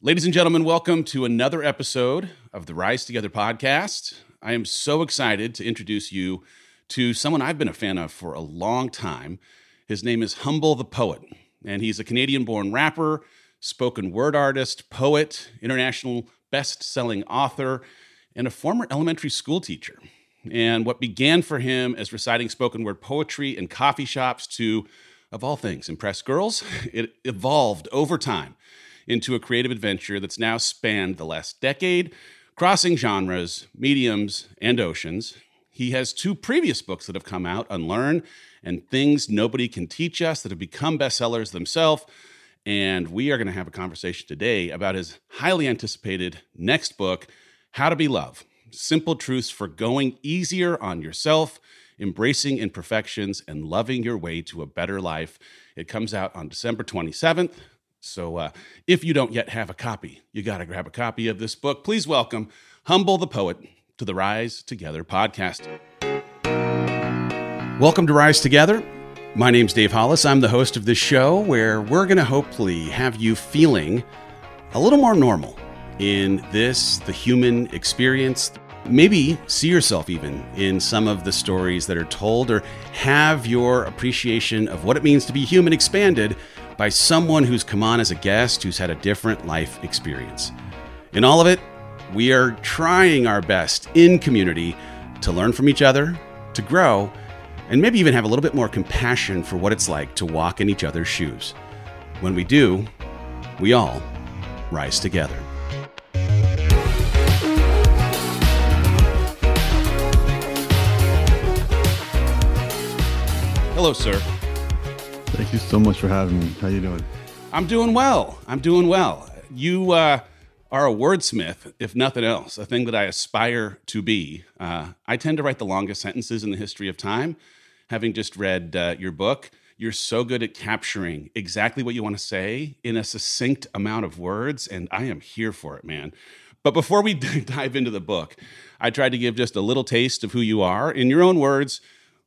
Ladies and gentlemen, welcome to another episode of the Rise Together podcast. I am so excited to introduce you to someone I've been a fan of for a long time. His name is Humble the Poet, and he's a Canadian born rapper, spoken word artist, poet, international best selling author, and a former elementary school teacher. And what began for him as reciting spoken word poetry in coffee shops to, of all things, impress girls, it evolved over time into a creative adventure that's now spanned the last decade, crossing genres, mediums, and oceans. He has two previous books that have come out Unlearn and Things Nobody Can Teach Us that have become bestsellers themselves. And we are going to have a conversation today about his highly anticipated next book, How to Be Love Simple Truths for Going Easier on Yourself, Embracing Imperfections, and Loving Your Way to a Better Life. It comes out on December 27th. So uh, if you don't yet have a copy, you got to grab a copy of this book. Please welcome Humble the Poet to the Rise Together podcast. Welcome to Rise Together. My name's Dave Hollis. I'm the host of this show where we're going to hopefully have you feeling a little more normal in this, the human experience. Maybe see yourself even in some of the stories that are told, or have your appreciation of what it means to be human expanded by someone who's come on as a guest who's had a different life experience. In all of it, we are trying our best in community to learn from each other, to grow, and maybe even have a little bit more compassion for what it's like to walk in each other's shoes. When we do, we all rise together. Hello, sir. Thank you so much for having me. How you doing? I'm doing well. I'm doing well. You uh, are a wordsmith, if nothing else, a thing that I aspire to be. Uh, I tend to write the longest sentences in the history of time. Having just read uh, your book, you're so good at capturing exactly what you want to say in a succinct amount of words, and I am here for it, man. But before we dive into the book, I tried to give just a little taste of who you are in your own words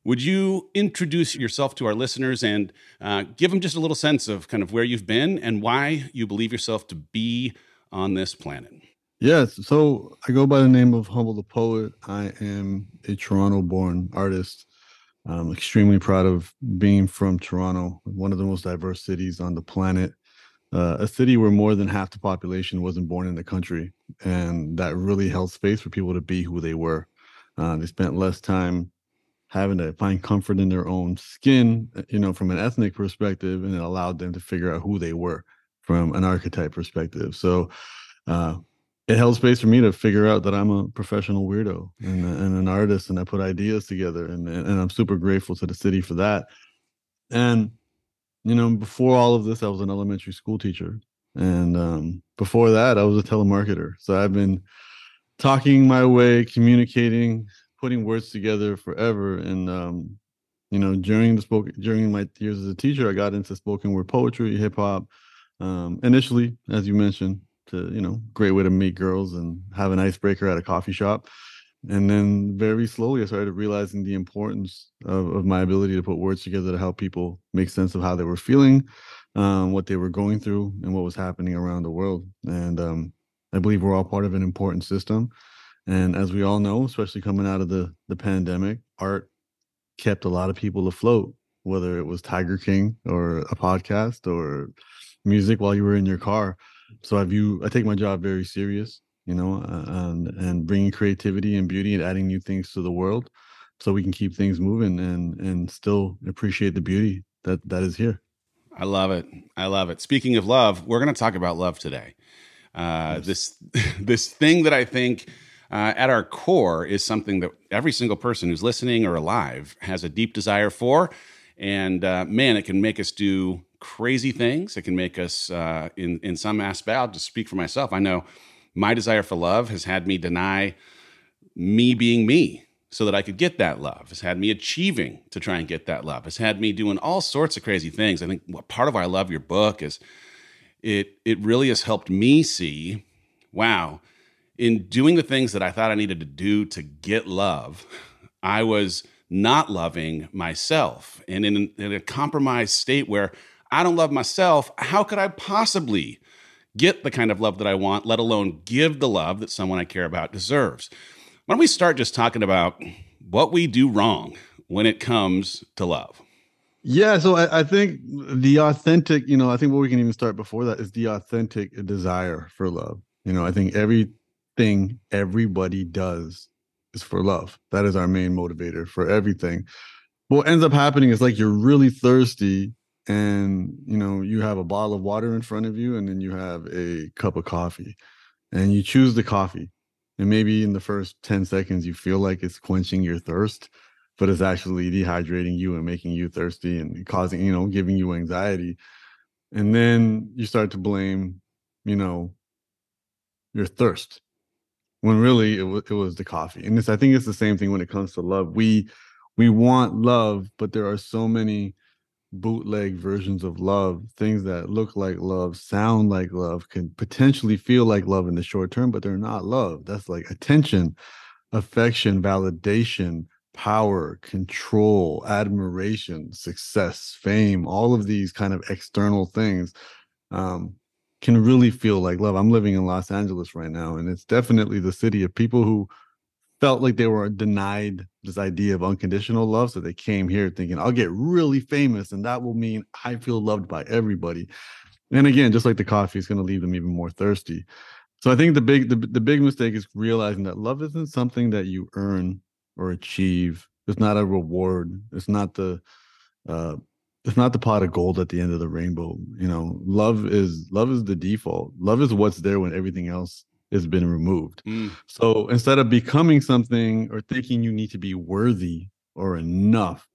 would you introduce yourself to our listeners and uh, give them just a little sense of kind of where you've been and why you believe yourself to be on this planet? Yes. So I go by the name of Humble the Poet. I am a Toronto born artist. I'm extremely proud of being from Toronto, one of the most diverse cities on the planet. Uh, a city where more than half the population wasn't born in the country. And that really held space for people to be who they were. Uh, they spent less time having to find comfort in their own skin, uh, you know, from an ethnic perspective, and it allowed them to figure out who they were from an archetype perspective. So uh, it held space for me to figure out that I'm a professional weirdo and, and an artist, and I put ideas together, and and I'm super grateful to the city for that. And you know, before all of this, I was an elementary school teacher, and um, before that, I was a telemarketer. So I've been talking my way, communicating, putting words together forever. And um, you know, during the spoken during my years as a teacher, I got into spoken word poetry, hip hop. Um, initially, as you mentioned, to you know, great way to meet girls and have an icebreaker at a coffee shop. And then very slowly, I started realizing the importance of, of my ability to put words together to help people make sense of how they were feeling, um, what they were going through, and what was happening around the world. And um, I believe we're all part of an important system. And as we all know, especially coming out of the the pandemic, art kept a lot of people afloat, whether it was Tiger King or a podcast or music while you were in your car. So I view I take my job very serious, you know, uh, and and bringing creativity and beauty and adding new things to the world, so we can keep things moving and and still appreciate the beauty that that is here. I love it. I love it. Speaking of love, we're going to talk about love today. Uh, yes. This this thing that I think uh, at our core is something that every single person who's listening or alive has a deep desire for. And uh, man, it can make us do crazy things. It can make us, uh, in in some aspect, I'll just speak for myself. I know my desire for love has had me deny me being me so that I could get that love. Has had me achieving to try and get that love. Has had me doing all sorts of crazy things. I think what part of why I love your book is it it really has helped me see, wow, in doing the things that I thought I needed to do to get love, I was not loving myself. And in, in a compromised state where I don't love myself, how could I possibly get the kind of love that I want, let alone give the love that someone I care about deserves? Why don't we start just talking about what we do wrong when it comes to love? Yeah, so I, I, think the authentic, you know, I think what we can even start before that is the authentic desire for love. You know, I think everything everybody does is for love. That is our main motivator for everything. What ends up happening is like you're really thirsty and you know you have a bottle of water in front of you and then you have a cup of coffee and you choose the coffee and maybe in the first 10 seconds you feel like it's quenching your thirst but it's actually dehydrating you and making you thirsty and causing you know giving you anxiety and then you start to blame you know your thirst when really it was it was the coffee and i think it's the same thing when it comes to love we we want love but there are so many bootleg versions of love, things that look like love, sound like love, can potentially feel like love in the short term, but they're not love. That's like attention, affection, validation, power, control, admiration, success, fame, all of these kind of external things um, can really feel like love. I'm living in Los Angeles right now, and it's definitely the city of people who felt like they were denied this idea of unconditional love. So they came here thinking, I'll get really famous and that will mean I feel loved by everybody. And again, just like the coffee, is going to leave them even more thirsty. So I think the big the, the big mistake is realizing that love isn't something that you earn or achieve. It's not a reward. It's not the uh it's not the pot of gold at the end of the rainbow. You know, love is love is the default. Love is what's there when everything else has been removed. Mm. So instead of becoming something or thinking you need to be worthy or enough,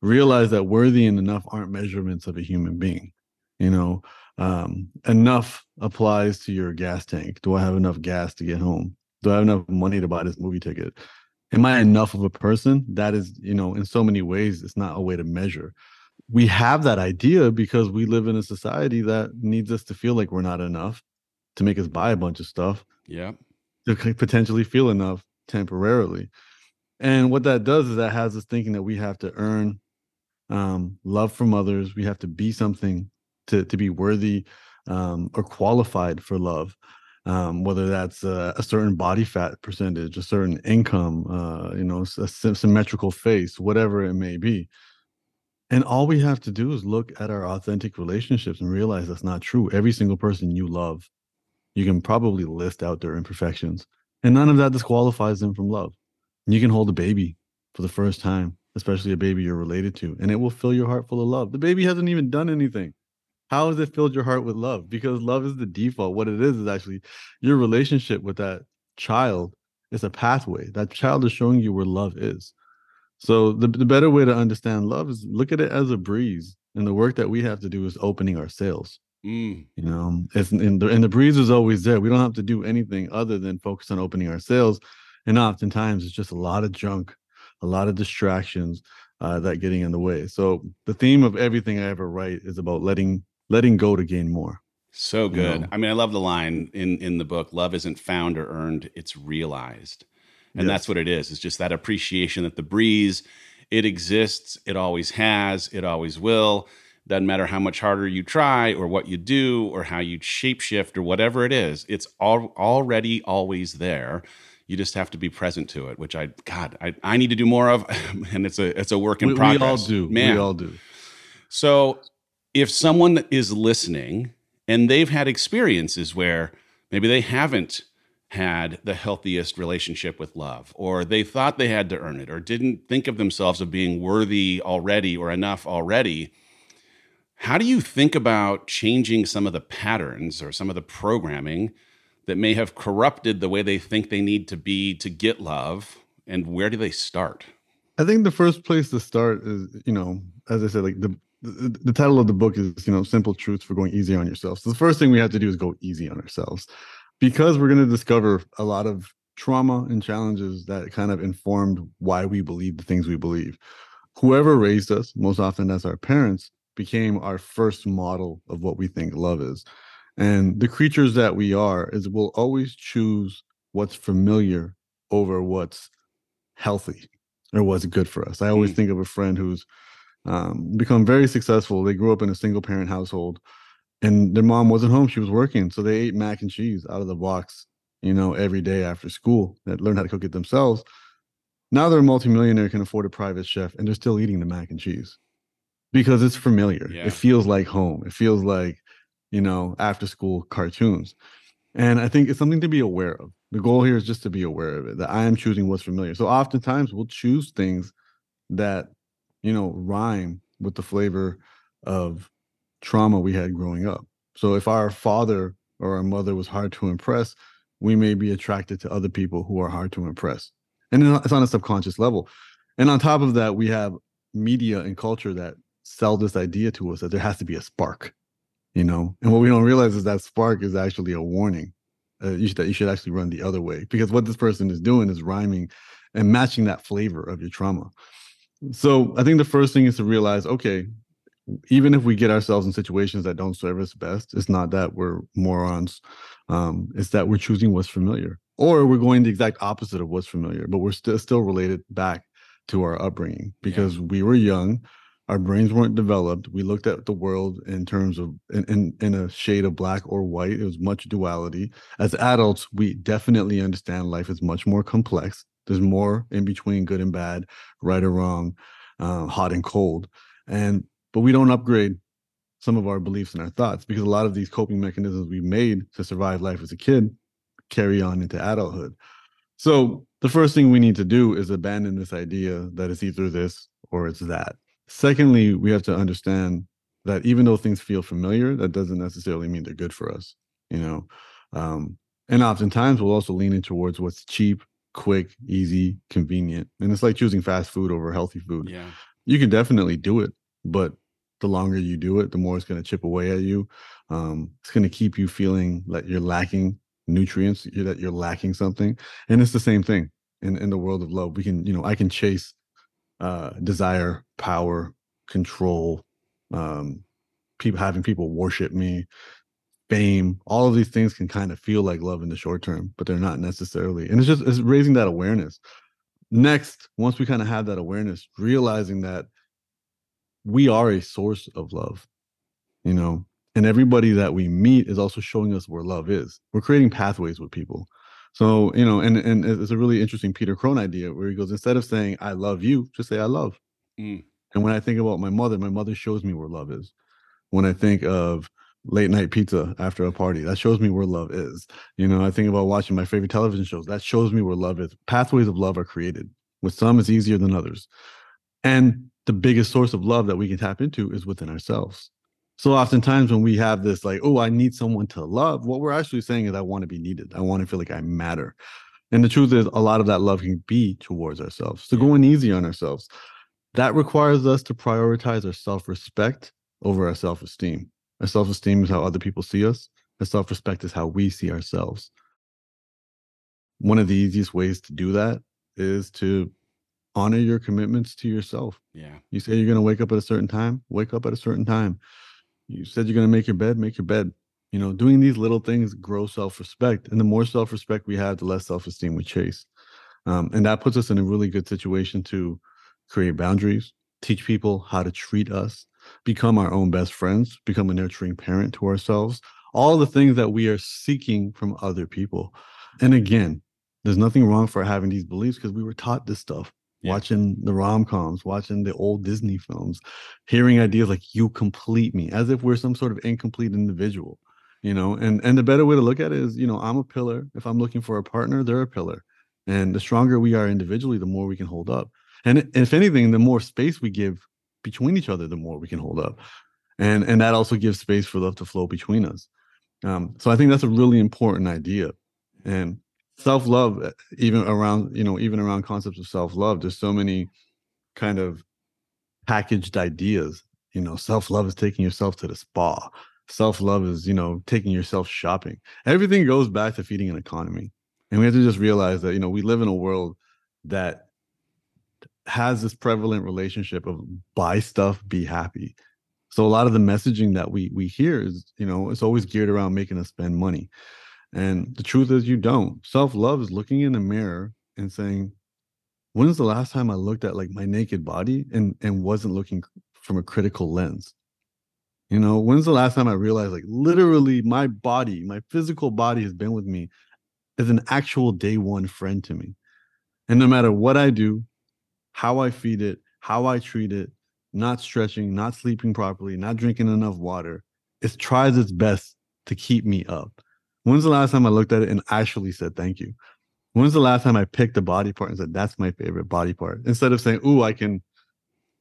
realize that worthy and enough aren't measurements of a human being. You know, um, enough applies to your gas tank. Do I have enough gas to get home? Do I have enough money to buy this movie ticket? Am I enough of a person? That is, you know, in so many ways, it's not a way to measure. We have that idea because we live in a society that needs us to feel like we're not enough to make us buy a bunch of stuff. Yeah. To potentially feel enough temporarily. And what that does is that has us thinking that we have to earn um, love from others. We have to be something to, to be worthy um, or qualified for love. Um, whether that's a, a, certain body fat percentage, a certain income, uh, you know, a symmetrical face, whatever it may be. And all we have to do is look at our authentic relationships and realize that's not true. Every single person you love you can probably list out their imperfections. And none of that disqualifies them from love. You can hold a baby for the first time, especially a baby you're related to, and it will fill your heart full of love. The baby hasn't even done anything. How has it filled your heart with love? Because love is the default. What it is is actually your relationship with that child is a pathway. That child is showing you where love is. So the, the better way to understand love is look at it as a breeze. And the work that we have to do is opening our sails. Mm. You know, it's and the, and the breeze is always there. We don't have to do anything other than focus on opening our sails. And oftentimes it's just a lot of junk, a lot of distractions uh, that getting in the way. So the theme of everything I ever write is about letting letting go to gain more. So good. You know? I mean, I love the line in in the book: "Love isn't found or earned; it's realized." And yes. that's what it is. It's just that appreciation that the breeze, it exists, it always has, it always will doesn't matter how much harder you try or what you do or how you shapeshift or whatever it is, it's all, already always there. You just have to be present to it, which I God I, I need to do more of, and it's a it's a work in we, progress. We all do. Man. We all do. So if someone is listening and they've had experiences where maybe they haven't had the healthiest relationship with love, or they thought they had to earn it, or didn't think of themselves as being worthy already or enough already how do you think about changing some of the patterns or some of the programming that may have corrupted the way they think they need to be to get love? And where do they start? I think the first place to start is, you know, as I said, like the the, title of the book is, you know, simple truths for going easy on yourself. So the first thing we have to do is go easy on ourselves because we're going to discover a lot of trauma and challenges that kind of informed why we believe the things we believe. Whoever raised us, most often as our parents, became our first model of what we think love is. And the creatures that we are is we'll always choose what's familiar over what's healthy or what's good for us. I always mm. think of a friend who's um, become very successful. They grew up in a single parent household and their mom wasn't home. She was working. So they ate mac and cheese out of the box, you know, every day after school that learned how to cook it themselves. Now they're a multimillionaire, can afford a private chef, and they're still eating the mac and cheese because it's familiar. Yeah. It feels like home. It feels like, you know, after school cartoons. And I think it's something to be aware of. The goal here is just to be aware of it, that I am choosing what's familiar. So oftentimes we'll choose things that, you know, rhyme with the flavor of trauma we had growing up. So if our father or our mother was hard to impress, we may be attracted to other people who are hard to impress. And it's on a subconscious level. And on top of that, we have media and culture that sell this idea to us that there has to be a spark, you know. And what we don't realize is that spark is actually a warning. Uh, you should that you should actually run the other way because what this person is doing is rhyming and matching that flavor of your trauma. So I think the first thing is to realize, okay, even if we get ourselves in situations that don't serve us best, it's not that we're morons. Um, it's that we're choosing what's familiar, or we're going the exact opposite of what's familiar, but we're still still related back to our upbringing because yeah. we were young, our brains weren't developed. We looked at the world in terms of in, in, in a shade of black or white. It was much duality. As adults, we definitely understand life is much more complex. There's more in between good and bad, right or wrong, uh, hot and cold, and but we don't upgrade some of our beliefs and our thoughts because a lot of these coping mechanisms we made to survive life as a kid carry on into adulthood. So the first thing we need to do is abandon this idea that it's either this or it's that. Secondly, we have to understand that even though things feel familiar, that doesn't necessarily mean they're good for us. You know, um, and oftentimes we'll also lean in towards what's cheap, quick, easy, convenient, and it's like choosing fast food over healthy food. Yeah, you can definitely do it, but the longer you do it, the more it's going to chip away at you. Um, it's going to keep you feeling like you're lacking nutrients, that you're lacking something. And it's the same thing in, in the world of love. We can, you know, I can chase uh, desire, power, control, um, people having people worship me, fame. All of these things can kind of feel like love in the short term, but they're not necessarily. And it's just it's raising that awareness. Next, once we kind of have that awareness, realizing that we are a source of love, you know, and everybody that we meet is also showing us where love is. We're creating pathways with people. So, you know, and and it's a really interesting Peter Crone idea where he goes, instead of saying I love you, just say I love. Mm. And when I think about my mother, my mother shows me where love is. When I think of late night pizza after a party, that shows me where love is. You know, I think about watching my favorite television shows, that shows me where love is. Pathways of love are created. With some, it's easier than others. And the biggest source of love that we can tap into is within ourselves. So oftentimes when we have this like, oh, I need someone to love, what we're actually saying is I want to be needed. I want to feel like I matter. And the truth is a lot of that love can be towards ourselves. So going easy on ourselves. That requires us to prioritize our self-respect over our self-esteem. Our self-esteem is how other people see us. Our self-respect is how we see ourselves. One of the easiest ways to do that is to honor your commitments to yourself. Yeah. You say you're going to wake up at a certain time, wake up at a certain time. You said you're going to make your bed, make your bed. You know, doing these little things grow self-respect, and the more self-respect we have, the less self-esteem we chase. Um, and that puts us in a really good situation to create boundaries, teach people how to treat us, become our own best friends, become a nurturing parent to ourselves, all the things that we are seeking from other people. And again, there's nothing wrong for having these beliefs because we were taught this stuff yeah. watching the rom-coms watching the old disney films hearing ideas like you complete me as if we're some sort of incomplete individual you know? And and the better way to look at it is you know i'm a pillar. If i'm looking for a partner they're a pillar. And the stronger we are individually the more we can hold up. And if anything the more space we give between each other the more we can hold up. And and that also gives space for love to flow between us. Um, so i think that's a really important idea. And self-love eh, even around you know even around concepts of self-love there's so many kind of packaged ideas you know self-love is taking yourself to the spa Self love is, you know, taking yourself shopping. Everything goes back to feeding an economy. And we have to just realize that, you know, we live in a world that has this prevalent relationship of buy stuff, be happy. So a lot of the messaging that we we hear is, you know, it's always geared around making us spend money. And the truth is you don't. Self-love is looking in the mirror and saying, when's the last time I looked at like my naked body and and wasn't looking from a critical lens? You know, when's the last time I realized like literally my body, my physical body has been with me as an actual day one friend to me. And no matter what I do, how I feed it, how I treat it, not stretching, not sleeping properly, not drinking enough water, it tries its best to keep me up. When's the last time I looked at it and actually said thank you? When's the last time I picked a body part and said that's my favorite body part instead of saying, "Ooh, I can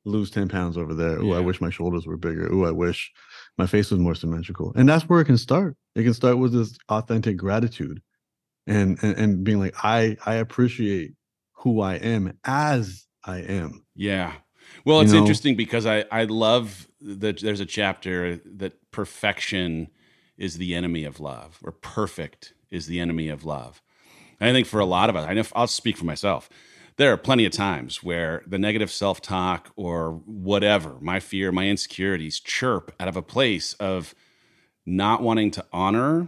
lose ten pounds over there. Ooh, yeah. I wish my shoulders were bigger. Ooh, I wish my face was more symmetrical." And that's where it can start. It can start with this authentic gratitude, and and, and being like, "I I appreciate who I am as I am." Yeah. Well, it's you know? interesting because I I love that there's a chapter that perfection is the enemy of love, or perfect is the enemy of love. And I think for a lot of us, I know I'll speak for myself. There are plenty of times where the negative self talk or whatever, my fear, my insecurities chirp out of a place of not wanting to honor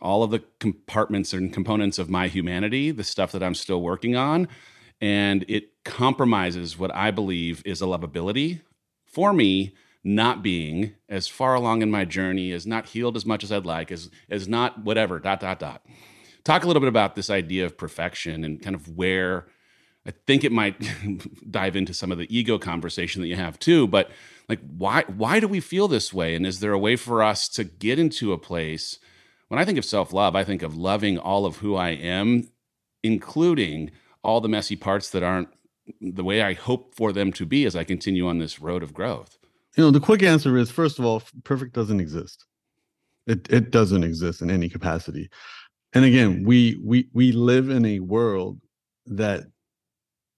all of the compartments and components of my humanity, the stuff that I'm still working on. And it compromises what I believe is a lovability for me not being as far along in my journey, as not healed as much as I'd like, as as not whatever, dot, dot, dot. Talk a little bit about this idea of perfection and kind of where I think it might dive into some of the ego conversation that you have too, but like why why do we feel this way? And is there a way for us to get into a place when I think of self-love, I think of loving all of who I am, including all the messy parts that aren't the way I hope for them to be as I continue on this road of growth. You know, the quick answer is first of all, perfect doesn't exist. It it doesn't exist in any capacity. And again, we we we live in a world that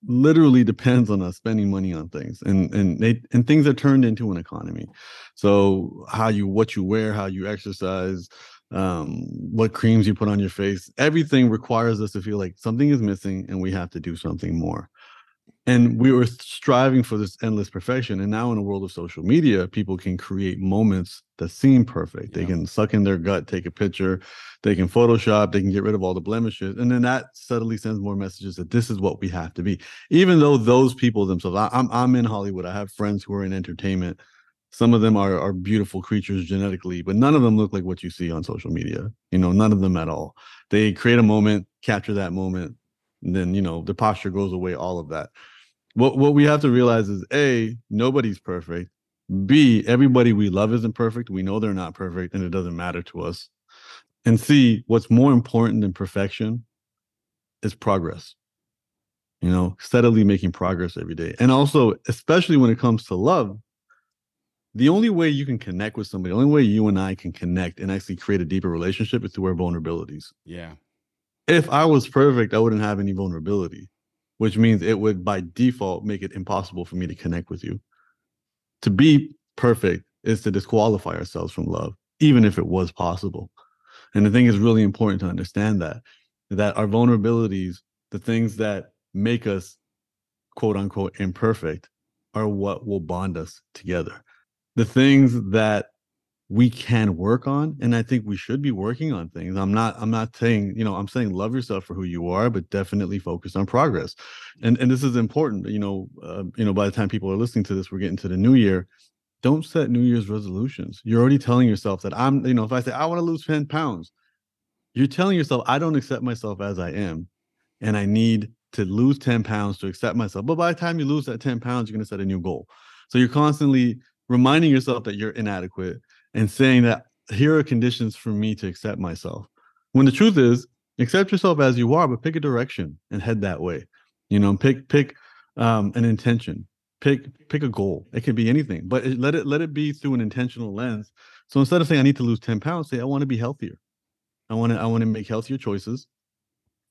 literally depends on us spending money on things and and they and things are turned into an economy so how you what you wear how you exercise um what creams you put on your face everything requires us to feel like something is missing and we have to do something more and we were striving for this endless perfection. And now in a world of social media people can create moments that seem perfect. Yeah. they can suck in their gut take a picture they can photoshop they can get rid of all the blemishes. And then that subtly sends more messages that this is what we have to be. Even though those people themselves I, am I'm, I'm in hollywood. I have friends who are in entertainment. Some of them are, are beautiful creatures genetically but none of them look like what you see on social media you know none of them at all. They create a moment capture that moment and then you know the posture goes away all of that what what we have to realize is a nobody's perfect. B everybody we love isn't perfect. We know they're not perfect and it doesn't matter to us. And c what's more important than perfection is progress. You know steadily making progress every day. And also especially when it comes to love the only way you can connect with somebody the only way you and i can connect and actually create a deeper relationship is through our vulnerabilities. Yeah. If i was perfect i wouldn't have any vulnerability which means it would by default make it impossible for me to connect with you. To be perfect is to disqualify ourselves from love, even if it was possible. And the thing is really important to understand that that our vulnerabilities, the things that make us quote unquote imperfect, are what will bond us together. The things that we can work on and i think we should be working on things. I'm not i'm not saying you know i'm saying love yourself for who you are but definitely focus on progress. And and this is important you know uh, you know by the time people are listening to this we're getting to the new year don't set new year's resolutions. You're already telling yourself that i'm you know if i say i want to lose 10 pounds you're telling yourself i don't accept myself as i am and i need to lose 10 pounds to accept myself. But by the time you lose that 10 pounds you're going to set a new goal. So you're constantly reminding yourself that you're inadequate and saying that here are conditions for me to accept myself. When the truth is, accept yourself as you are, but pick a direction and head that way. You know, pick pick um, an intention, pick pick a goal. It could be anything, but it, let it let it be through an intentional lens. So instead of saying I need to lose ten pounds, say I want to be healthier. I want to I want to make healthier choices.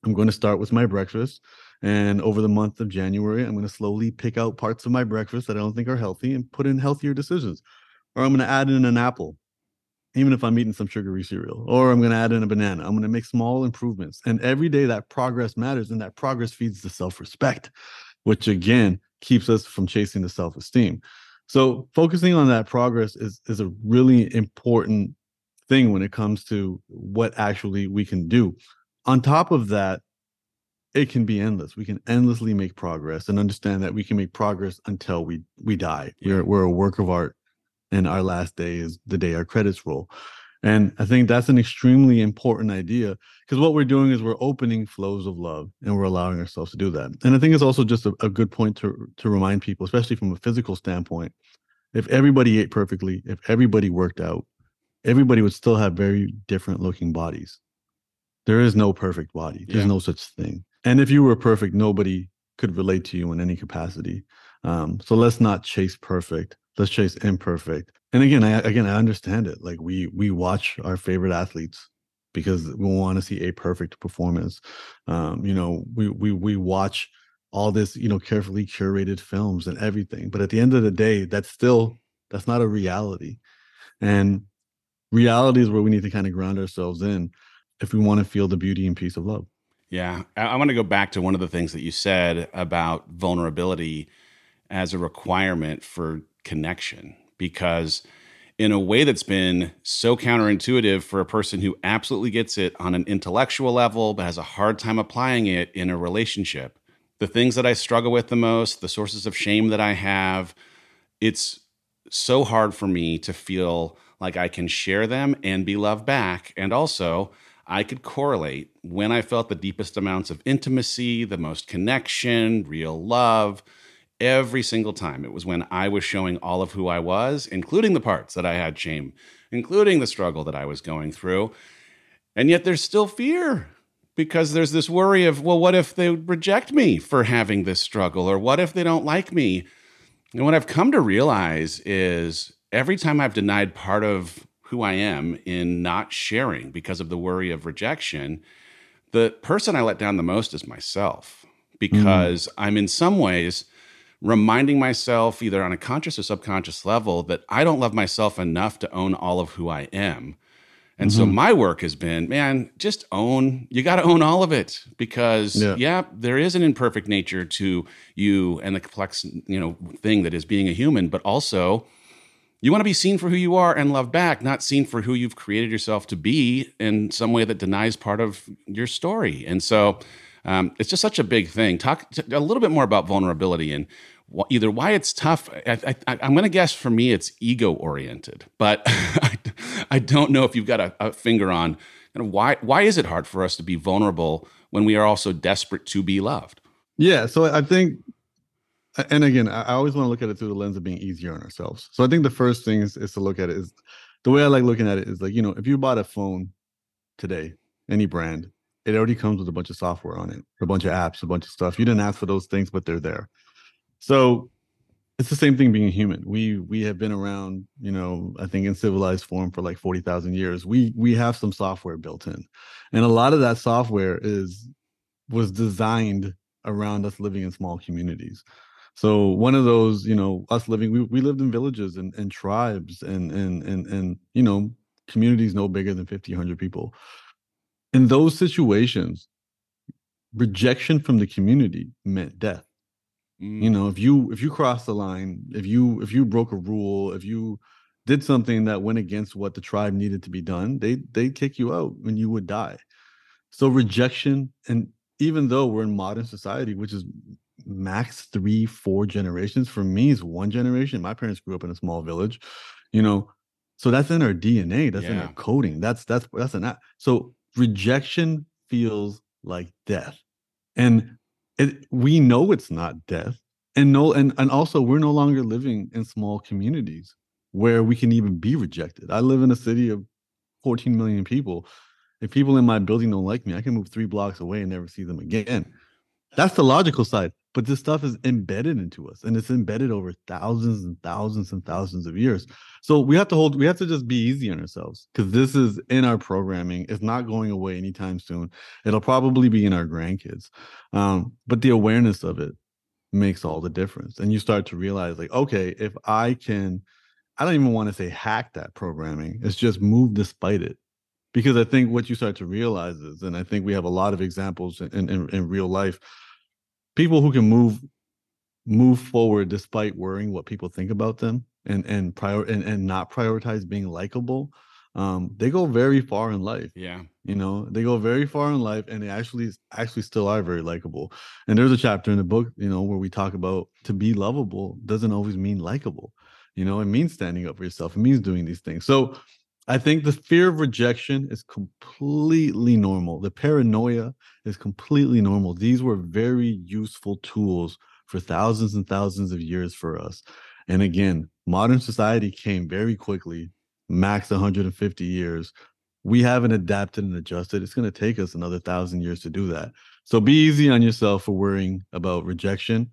I'm going to start with my breakfast. And over the month of January, I'm going to slowly pick out parts of my breakfast that I don't think are healthy and put in healthier decisions or I'm going to add in an apple even if I'm eating some sugary cereal, or I'm going to add in a banana. I'm going to make small improvements. And every day that progress matters, and that progress feeds the self respect, which again keeps us from chasing the self esteem. So focusing on that progress is is a really important thing when it comes to what actually we can do. On top of that, it can be endless. We can endlessly make progress and understand that we can make progress until we we die. We're we're a work of art and our last day is the day our credits roll. And I think that's an extremely important idea because what we're doing is we're opening flows of love and we're allowing ourselves to do that. And I think it's also just a, a good point to to remind people, especially from a physical standpoint, if everybody ate perfectly, if everybody worked out, everybody would still have very different looking bodies. There is no perfect body. There's yeah. no such thing. And if you were perfect, nobody could relate to you in any capacity. Um, so let's not chase perfect. Let's chase imperfect. And again, I again I understand it. Like we we watch our favorite athletes because we want to see a perfect performance. Um, you know, we we we watch all this, you know, carefully curated films and everything. But at the end of the day, that's still that's not a reality. And reality is where we need to kind of ground ourselves in if we want to feel the beauty and peace of love. Yeah. I, I want to go back to one of the things that you said about vulnerability as a requirement for connection because in a way that's been so counterintuitive for a person who absolutely gets it on an intellectual level but has a hard time applying it in a relationship. The things that i struggle with the most the sources of shame that i have it's so hard for me to feel like i can share them and be loved back. And also I could correlate when I felt the deepest amounts of intimacy, the most connection, real love, every single time. It was when I was showing all of who I was, including the parts that I had shame, including the struggle that I was going through. And yet there's still fear because there's this worry of, well, what if they reject me for having this struggle? Or what if they don't like me? And what I've come to realize is every time I've denied part of who I am in not sharing because of the worry of rejection, the person I let down the most is myself because mm. I'm in some ways reminding myself, either on a conscious or subconscious level, that I don't love myself enough to own all of who I am. And mm-hmm. so my work has been, man, just own, you got to own all of it because yeah. yeah. there is an imperfect nature to you and the complex, you know, thing that is being a human, but also you want to be seen for who you are and loved back, not seen for who you've created yourself to be in some way that denies part of your story. And so um, it's just such a big thing. Talk a little bit more about vulnerability and either why it's tough. I, am going to guess for me it's ego oriented, but I, I, don't know if you've got a, a finger on kind of why why is it hard for us to be vulnerable when we are also desperate to be loved. Yeah, so I think and again, I always want to look at it through the lens of being easier on ourselves. So I think the first thing is, is to look at it is the way I like looking at it is like, you know, if you bought a phone today, any brand, it already comes with a bunch of software on it, a bunch of apps, a bunch of stuff. You didn't ask for those things, but they're there. So it's the same thing being a human. We we have been around, you know, I think in civilized form for like 40,000 years. We we have some software built in. And a lot of that software is was designed around us living in small communities. So one of those, you know, us living, we, we lived in villages and, and tribes and, and, and, and, you know, communities no bigger than 50, 100 people. In those situations, rejection from the community meant death. Mm. You know, if you, if you crossed the line, if you, if you broke a rule, if you did something that went against what the tribe needed to be done, they, they'd kick you out and you would die. So rejection, and even though we're in modern society, which is max three, four generations. For me, is one generation. My parents grew up in a small village, you know. So that's in our DNA. That's yeah. in our coding. That's that's that's an so rejection feels like death. And it we know it's not death. And no, and and also we're no longer living in small communities where we can even be rejected. I live in a city of 14 million people. If people in my building don't like me, I can move three blocks away and never see them again. That's the logical side but this stuff is embedded into us and it's embedded over thousands and thousands and thousands of years so we have to hold we have to just be easy on ourselves because this is in our programming it's not going away anytime soon it'll probably be in our grandkids um, but the awareness of it makes all the difference and you start to realize like okay if i can I don't even want to say hack that programming. It's just move despite it. Because I think what you start to realize is, and I think we have a lot of examples in, in, in real life, people who can move move forward despite worrying what people think about them and and prior and, and not prioritize being likable um they go very far in life Yeah. you know? They go very far in life and they actually actually still are very likable. And there's a chapter in the book you know where we talk about to be lovable doesn't always mean likable you know? It means standing up for yourself. It means doing these things. So i think the fear of rejection is completely normal the paranoia is completely normal these were very useful tools for thousands and thousands of years for us and again modern society came very quickly max 150 years we haven't adapted and adjusted. It's going to take us another thousand years to do that. So be easy on yourself for worrying about rejection.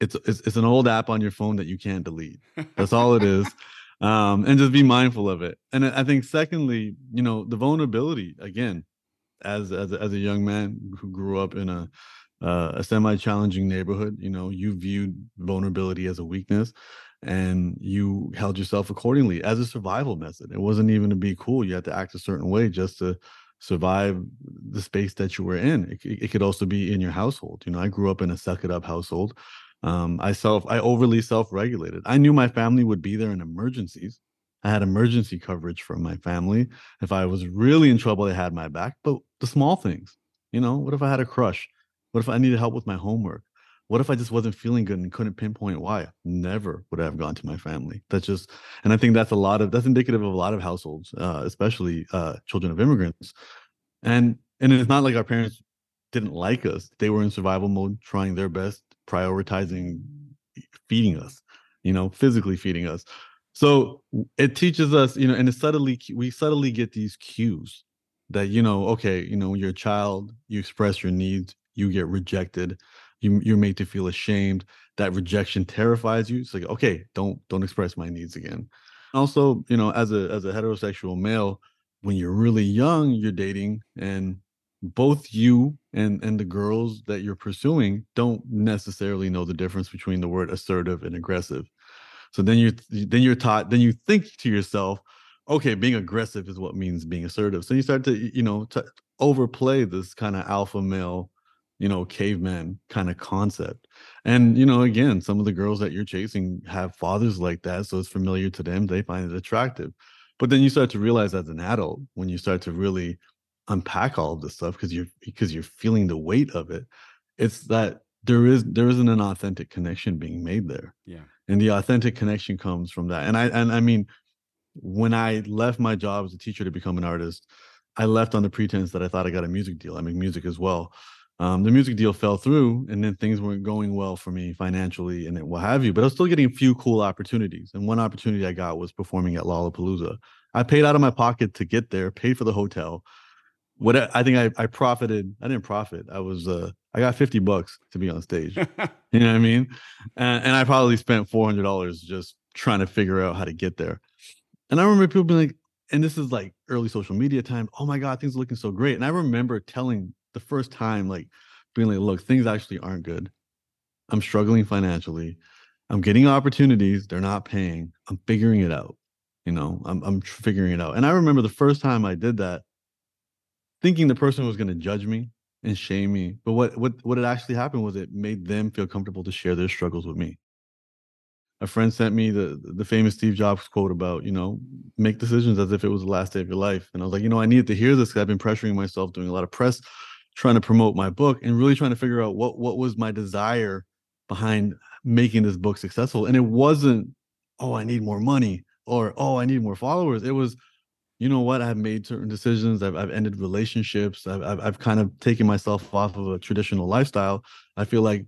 It's, it's it's an old app on your phone that you can't delete. That's all it is. Um, and just be mindful of it. And I think secondly, you know, the vulnerability again, as as as a young man who grew up in a uh, a semi-challenging neighborhood, you know, you viewed vulnerability as a weakness and you held yourself accordingly as a survival method. It wasn't even to be cool. You had to act a certain way just to survive the space that you were in. It, it could also be in your household. You know, I grew up in a suck it up household. Um, I self, I overly self-regulated. I knew my family would be there in emergencies. I had emergency coverage from my family. If I was really in trouble, they had my back. But the small things, you know, what if I had a crush? What if I needed help with my homework? What if I just wasn't feeling good and couldn't pinpoint why? Never would I have gone to my family. That's just, and I think that's a lot of that's indicative of a lot of households, uh, especially uh, children of immigrants. And and it's not like our parents didn't like us; they were in survival mode, trying their best, prioritizing feeding us, you know, physically feeding us. So it teaches us, you know, and it subtly we subtly get these cues that you know, okay, you know, when you're a child, you express your needs, you get rejected. You you're made to feel ashamed. That rejection terrifies you. It's like okay don't don't express my needs again. Also you know as a as a heterosexual male when you're really young you're dating and both you and and the girls that you're pursuing don't necessarily know the difference between the word assertive and aggressive so then you're then you're taught then you think to yourself okay being aggressive is what means being assertive so you start to you know to overplay this kind of alpha male you know, caveman kind of concept. And, you know, again, some of the girls that you're chasing have fathers like that. So it's familiar to them. They find it attractive. But then you start to realize as an adult, when you start to really unpack all of this stuff, because you're because you're feeling the weight of it, it's that there is there isn't an authentic connection being made there. Yeah. And the authentic connection comes from that. And I and I mean, when I left my job as a teacher to become an artist, I left on the pretense that I thought I got a music deal. I make music as well um, the music deal fell through and then things weren't going well for me financially and what have you but i was still getting a few cool opportunities and one opportunity i got was performing at lollapalooza i paid out of my pocket to get there paid for the hotel what i think i, I profited i didn't profit i was uh i got 50 bucks to be on stage you know what i mean and, and i probably spent $400 just trying to figure out how to get there and i remember people being like and this is like early social media time oh my god things are looking so great and i remember telling the first time like being like, look, things actually aren't good. I'm struggling financially. I'm getting opportunities. They're not paying. I'm figuring it out. You know, I'm I'm figuring it out. And I remember the first time I did that, thinking the person was going to judge me and shame me. But what what what had actually happened was it made them feel comfortable to share their struggles with me. A friend sent me the the famous Steve Jobs quote about you know make decisions as if it was the last day of your life, and I was like, you know, I needed to hear this because I've been pressuring myself, doing a lot of press trying to promote my book and really trying to figure out what what was my desire behind making this book successful and it wasn't oh i need more money or oh i need more followers it was you know what? I've made certain decisions. I've, I've ended relationships. I've, I've, I've kind of taken myself off of a traditional lifestyle. I feel like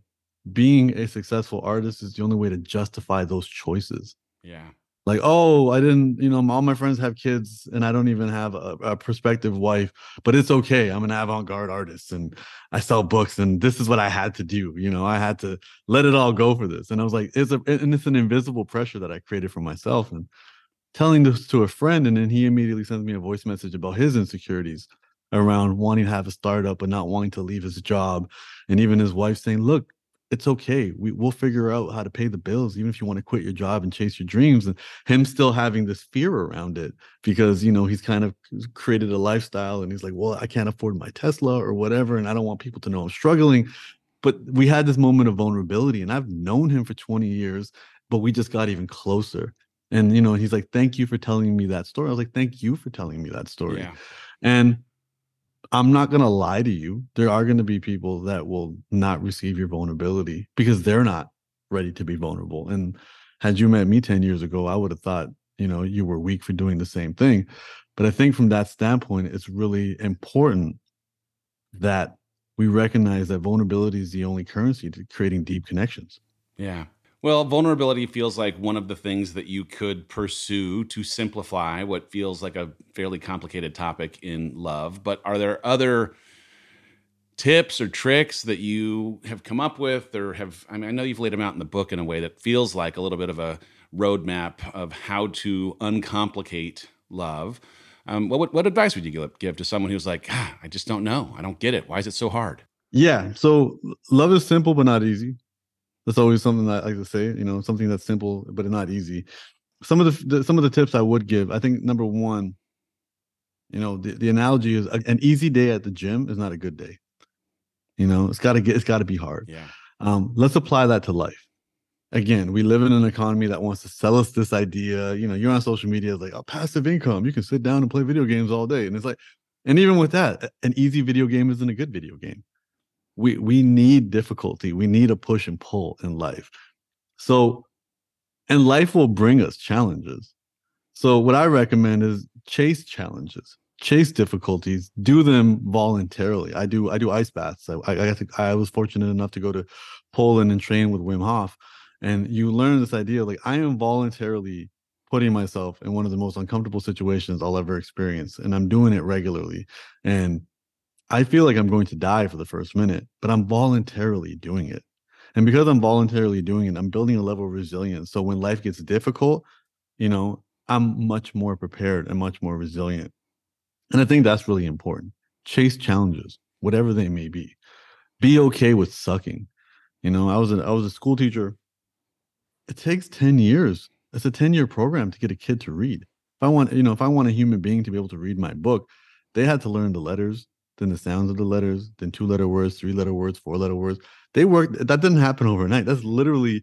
being a successful artist is the only way to justify those choices. Yeah. Like oh i didn't you know all my friends have kids and i don't even have a, a, prospective wife but it's okay. I'm an avant-garde artist and i sell books and this is what i had to do you know? I had to let it all go for this. And i was like it's a and it's an invisible pressure that i created for myself. And telling this to a friend and then he immediately sends me a voice message about his insecurities around wanting to have a startup but not wanting to leave his job and even his wife saying look it's okay. We we'll figure out how to pay the bills, even if you want to quit your job and chase your dreams. And him still having this fear around it because you know he's kind of created a lifestyle and he's like, well, I can't afford my Tesla or whatever, and I don't want people to know I'm struggling. But we had this moment of vulnerability, and I've known him for 20 years, but we just got even closer. And you know, he's like, "Thank you for telling me that story." I was like, "Thank you for telling me that story." Yeah. And I'm not going to lie to you. There are going to be people that will not receive your vulnerability because they're not ready to be vulnerable. And had you met me 10 years ago, I would have thought, you know, you were weak for doing the same thing. But I think from that standpoint, it's really important that we recognize that vulnerability is the only currency to creating deep connections. Yeah. Well, vulnerability feels like one of the things that you could pursue to simplify what feels like a fairly complicated topic in love. But are there other tips or tricks that you have come up with or have I mean I know you've laid them out in the book in a way that feels like a little bit of a roadmap of how to uncomplicate love. Um, what what advice would you give to someone who's like, ah, I just don't know, I don't get it. Why is it so hard? Yeah, so love is simple but not easy. That's always something that I like to say. You know, something that's simple but not easy. Some of the, the some of the tips I would give. I think number one, you know, the, the analogy is an easy day at the gym is not a good day. You know, it's got to get it's got to be hard. Yeah. Um, let's apply that to life. Again, we live in an economy that wants to sell us this idea. You know, you're on social media, it's like, oh, passive income. You can sit down and play video games all day. And it's like, and even with that, an easy video game isn't a good video game we we need difficulty. We need a push and pull in life. So and life will bring us challenges. So what i recommend is chase challenges chase difficulties do them voluntarily. I do i do ice baths. I i, I was fortunate enough to go to poland and train with wim hof and you learn this idea like i am voluntarily putting myself in one of the most uncomfortable situations i'll ever experience and i'm doing it regularly and I feel like I'm going to die for the first minute, but I'm voluntarily doing it. And because I'm voluntarily doing it, I'm building a level of resilience. So when life gets difficult, you know, I'm much more prepared and much more resilient. And I think that's really important. Chase challenges, whatever they may be. Be okay with sucking. You know, I was a, I was a school teacher. It takes 10 years. It's a 10 year program to get a kid to read. If I want, you know, if I want a human being to be able to read my book, they had to learn the letters, then the sounds of the letters, then two letter words, three letter words, four letter words. They work. That didn't happen overnight. That's literally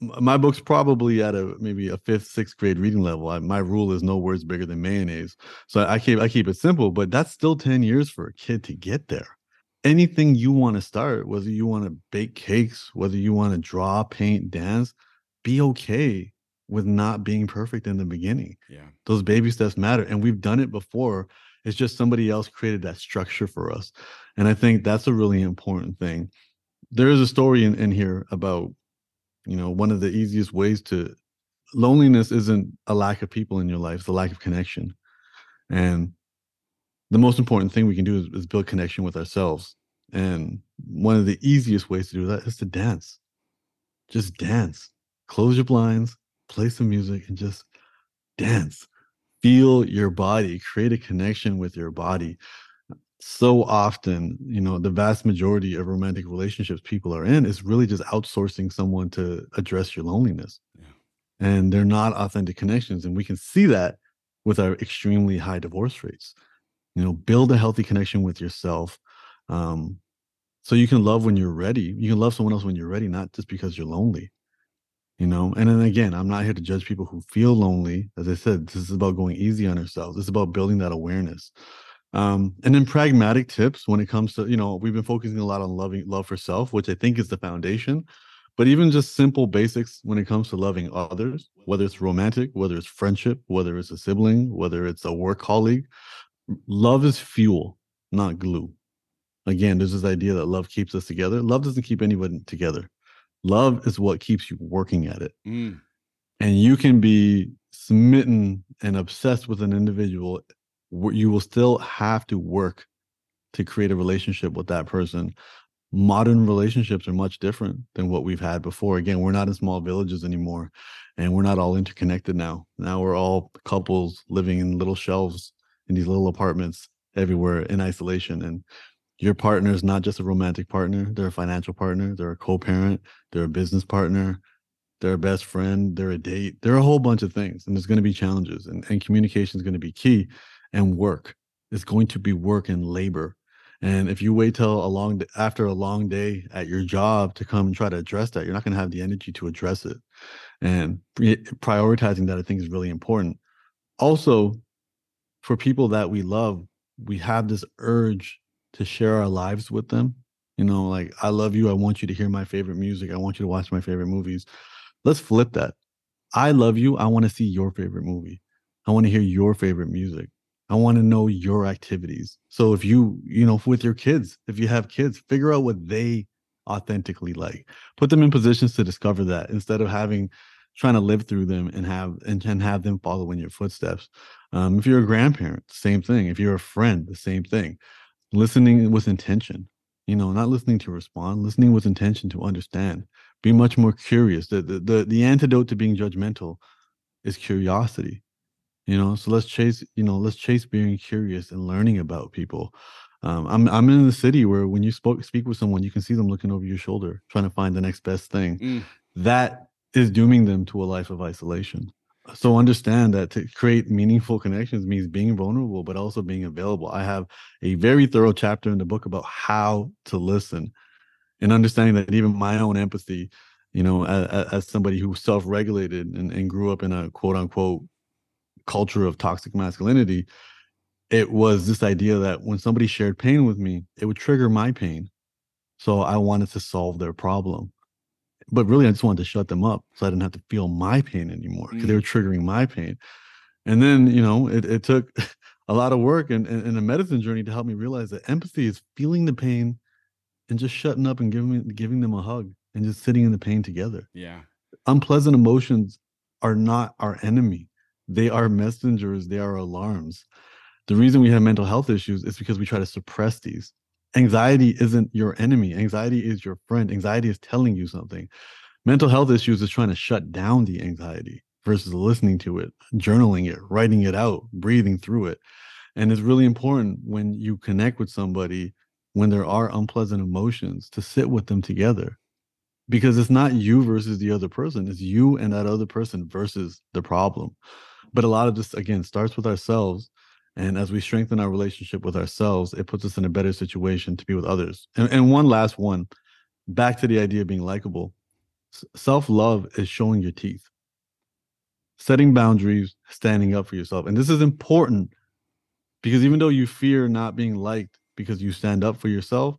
my book's probably at a maybe a fifth, sixth grade reading level. I, my rule is no words bigger than mayonnaise. So I keep I keep it simple, but that's still 10 years for a kid to get there. Anything you want to start, whether you want to bake cakes, whether you want to draw, paint, dance, be okay with not being perfect in the beginning. Yeah. Those baby steps matter. And we've done it before. It's just somebody else created that structure for us. And I think that's a really important thing. There is a story in, in here about, you know, one of the easiest ways to loneliness isn't a lack of people in your life, it's a lack of connection. And the most important thing we can do is, is build connection with ourselves. And one of the easiest ways to do that is to dance. Just dance. Close your blinds, play some music, and just dance feel your body, create a connection with your body. So often, you know, the vast majority of romantic relationships people are in is really just outsourcing someone to address your loneliness. Yeah. And they're not authentic connections. And we can see that with our extremely high divorce rates. You know, build a healthy connection with yourself. Um, so you can love when you're ready. You can love someone else when you're ready, not just because you're lonely you know? And then again i'm not here to judge people who feel lonely. As i said this is about going easy on ourselves. It's about building that awareness. Um, and then pragmatic tips when it comes to you know we've been focusing a lot on loving love for self which i think is the foundation. But even just simple basics when it comes to loving others whether it's romantic whether it's friendship whether it's a sibling whether it's a work colleague love is fuel not glue. Again there's this idea that love keeps us together. Love doesn't keep anyone together Love is what keeps you working at it. Mm. And you can be smitten and obsessed with an individual. You will still have to work to create a relationship with that person. Modern relationships are much different than what we've had before. Again, we're not in small villages anymore and we're not all interconnected now. Now we're all couples living in little shelves in these little apartments everywhere in isolation. And Your partner is not just a romantic partner, they're a financial partner, they're a co parent, they're a business partner, they're a best friend, they're a date, they're a whole bunch of things. And there's going to be challenges, and, and communication is going to be key, and work is going to be work and labor. And if you wait till a long after a long day at your job to come and try to address that, you're not going to have the energy to address it. And prioritizing that, I think, is really important. Also, for people that we love, we have this urge to share our lives with them. You know, like, I love you. I want you to hear my favorite music. I want you to watch my favorite movies. Let's flip that. I love you. I want to see your favorite movie. I want to hear your favorite music. I want to know your activities. So if you, you know, with your kids, if you have kids, figure out what they authentically like. Put them in positions to discover that instead of having trying to live through them and have and, and have them follow in your footsteps. Um, if you're a grandparent, same thing. If you're a friend, the same thing. Listening with intention, you know, not listening to respond, listening with intention to understand. Be much more curious. The the the, the antidote to being judgmental is curiosity. You know, so let's chase, you know, let's chase being curious and learning about people. Um, I'm I'm in the city where when you spoke speak with someone, you can see them looking over your shoulder, trying to find the next best thing. Mm. That is dooming them to a life of isolation. So understand that to create meaningful connections means being vulnerable, but also being available. I have a very thorough chapter in the book about how to listen and understanding that even my own empathy, you know, as, as somebody who self-regulated and, and grew up in a quote unquote culture of toxic masculinity, it was this idea that when somebody shared pain with me, it would trigger my pain. So I wanted to solve their problem but really I just wanted to shut them up so I didn't have to feel my pain anymore because mm. they were triggering my pain. And then, you know, it, it took a lot of work and, and, and, a medicine journey to help me realize that empathy is feeling the pain and just shutting up and giving giving them a hug and just sitting in the pain together. Yeah. Unpleasant emotions are not our enemy. They are messengers, they are alarms. The reason we have mental health issues is because we try to suppress these anxiety isn't your enemy. Anxiety is your friend. Anxiety is telling you something. Mental health issues is trying to shut down the anxiety versus listening to it, journaling it, writing it out, breathing through it. And it's really important when you connect with somebody when there are unpleasant emotions to sit with them together because it's not you versus the other person, it's you and that other person versus the problem. But a lot of this, again, starts with ourselves and as we strengthen our relationship with ourselves, it puts us in a better situation to be with others. And, and one last one back to the idea of being likable self love is showing your teeth, setting boundaries, standing up for yourself. And this is important because even though you fear not being liked because you stand up for yourself,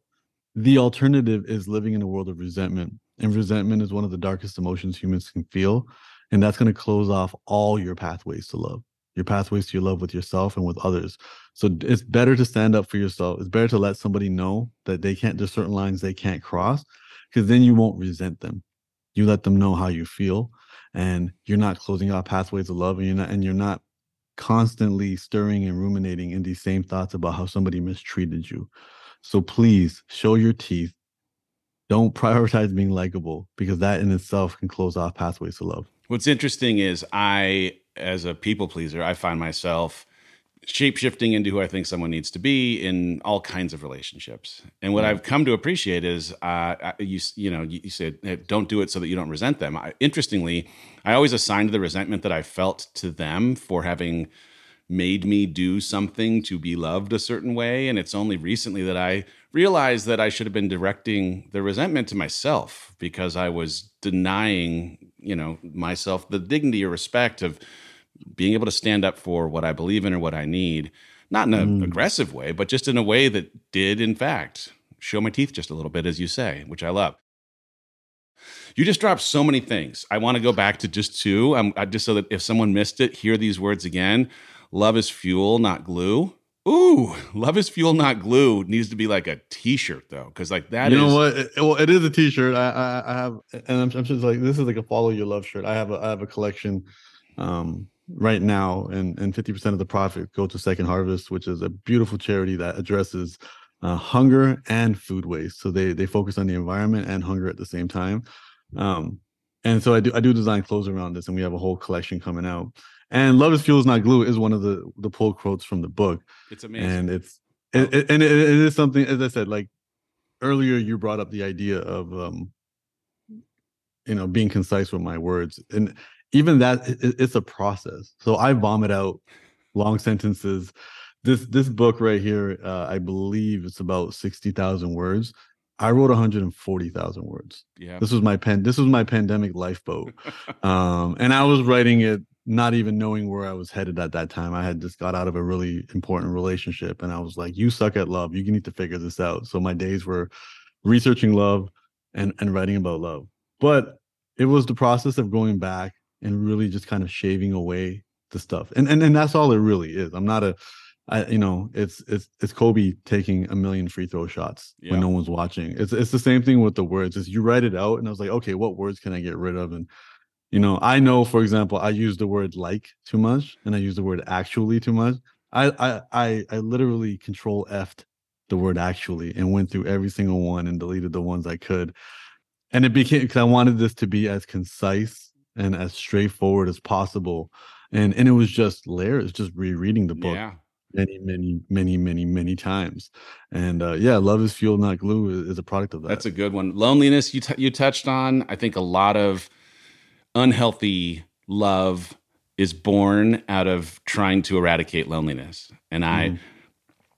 the alternative is living in a world of resentment. And resentment is one of the darkest emotions humans can feel. And that's going to close off all your pathways to love your pathways to your love with yourself and with others. So it's better to stand up for yourself. It's better to let somebody know that they can't, there's certain lines they can't cross because then you won't resent them. You let them know how you feel and you're not closing off pathways of love and you're not, and you're not constantly stirring and ruminating in these same thoughts about how somebody mistreated you. So please show your teeth. Don't prioritize being likable because that in itself can close off pathways to love. What's interesting is I as a people pleaser, I find myself shape shifting into who I think someone needs to be in all kinds of relationships. And what I've come to appreciate is, uh, you you know, you, said hey, don't do it so that you don't resent them. I, interestingly, I always assigned the resentment that I felt to them for having made me do something to be loved a certain way. And it's only recently that I realized that I should have been directing the resentment to myself because I was denying, you know, myself the dignity or respect of being able to stand up for what I believe in or what I need, not in an mm. aggressive way, but just in a way that did, in fact, show my teeth just a little bit, as you say, which I love. You just dropped so many things. I want to go back to just two, um, just so that if someone missed it, hear these words again. Love is fuel, not glue. Ooh, love is fuel, not glue needs to be like a T-shirt though, because like that. You is... know what? It, well, it is a T-shirt. I, I, I have, and I'm, I'm, just like this is like a follow your love shirt. I have a I have a collection. Um, right now, and and 50% of the profit go to Second Harvest, which is a beautiful charity that addresses uh, hunger and food waste. So they they focus on the environment and hunger at the same time. Um, and so I do I do design clothes around this, and we have a whole collection coming out. And "Love is fuel is not glue" is one of the the pull quotes from the book. It's amazing, and it's it, it, and it, it is something as i said like earlier you brought up the idea of um you know being concise with my words and even that it, it's a process. So i vomit out long sentences. This this book right here uh, i believe it's about 60,000 words. I wrote 140,000 words. Yeah. this was my pen this was my pandemic lifeboat. Um and i was writing it not even knowing where i was headed at that time. I had just got out of a really important relationship and i was like you suck at love. You need to figure this out. So my days were researching love and and writing about love. But it was the process of going back and really just kind of shaving away the stuff and and, and that's all it really is i'm not a I, you know, it's it's it's Kobe taking a million free throw shots Yeah. when no one's watching. It's it's the same thing with the words. Is you write it out, and I was like, okay, what words can I get rid of? And you know, I know, for example, I use the word like too much, and I use the word actually too much. I I I, I literally control F'd the word actually and went through every single one and deleted the ones I could. And it became because I wanted this to be as concise and as straightforward as possible. And and it was just layers, just rereading the book Yeah. many, many, many, many, many times. And uh, yeah, love is fuel, not glue, is, is a product of that. That's a good one. Loneliness, you, t- you touched on. I think a lot of unhealthy love is born out of trying to eradicate loneliness. And I, Mhm.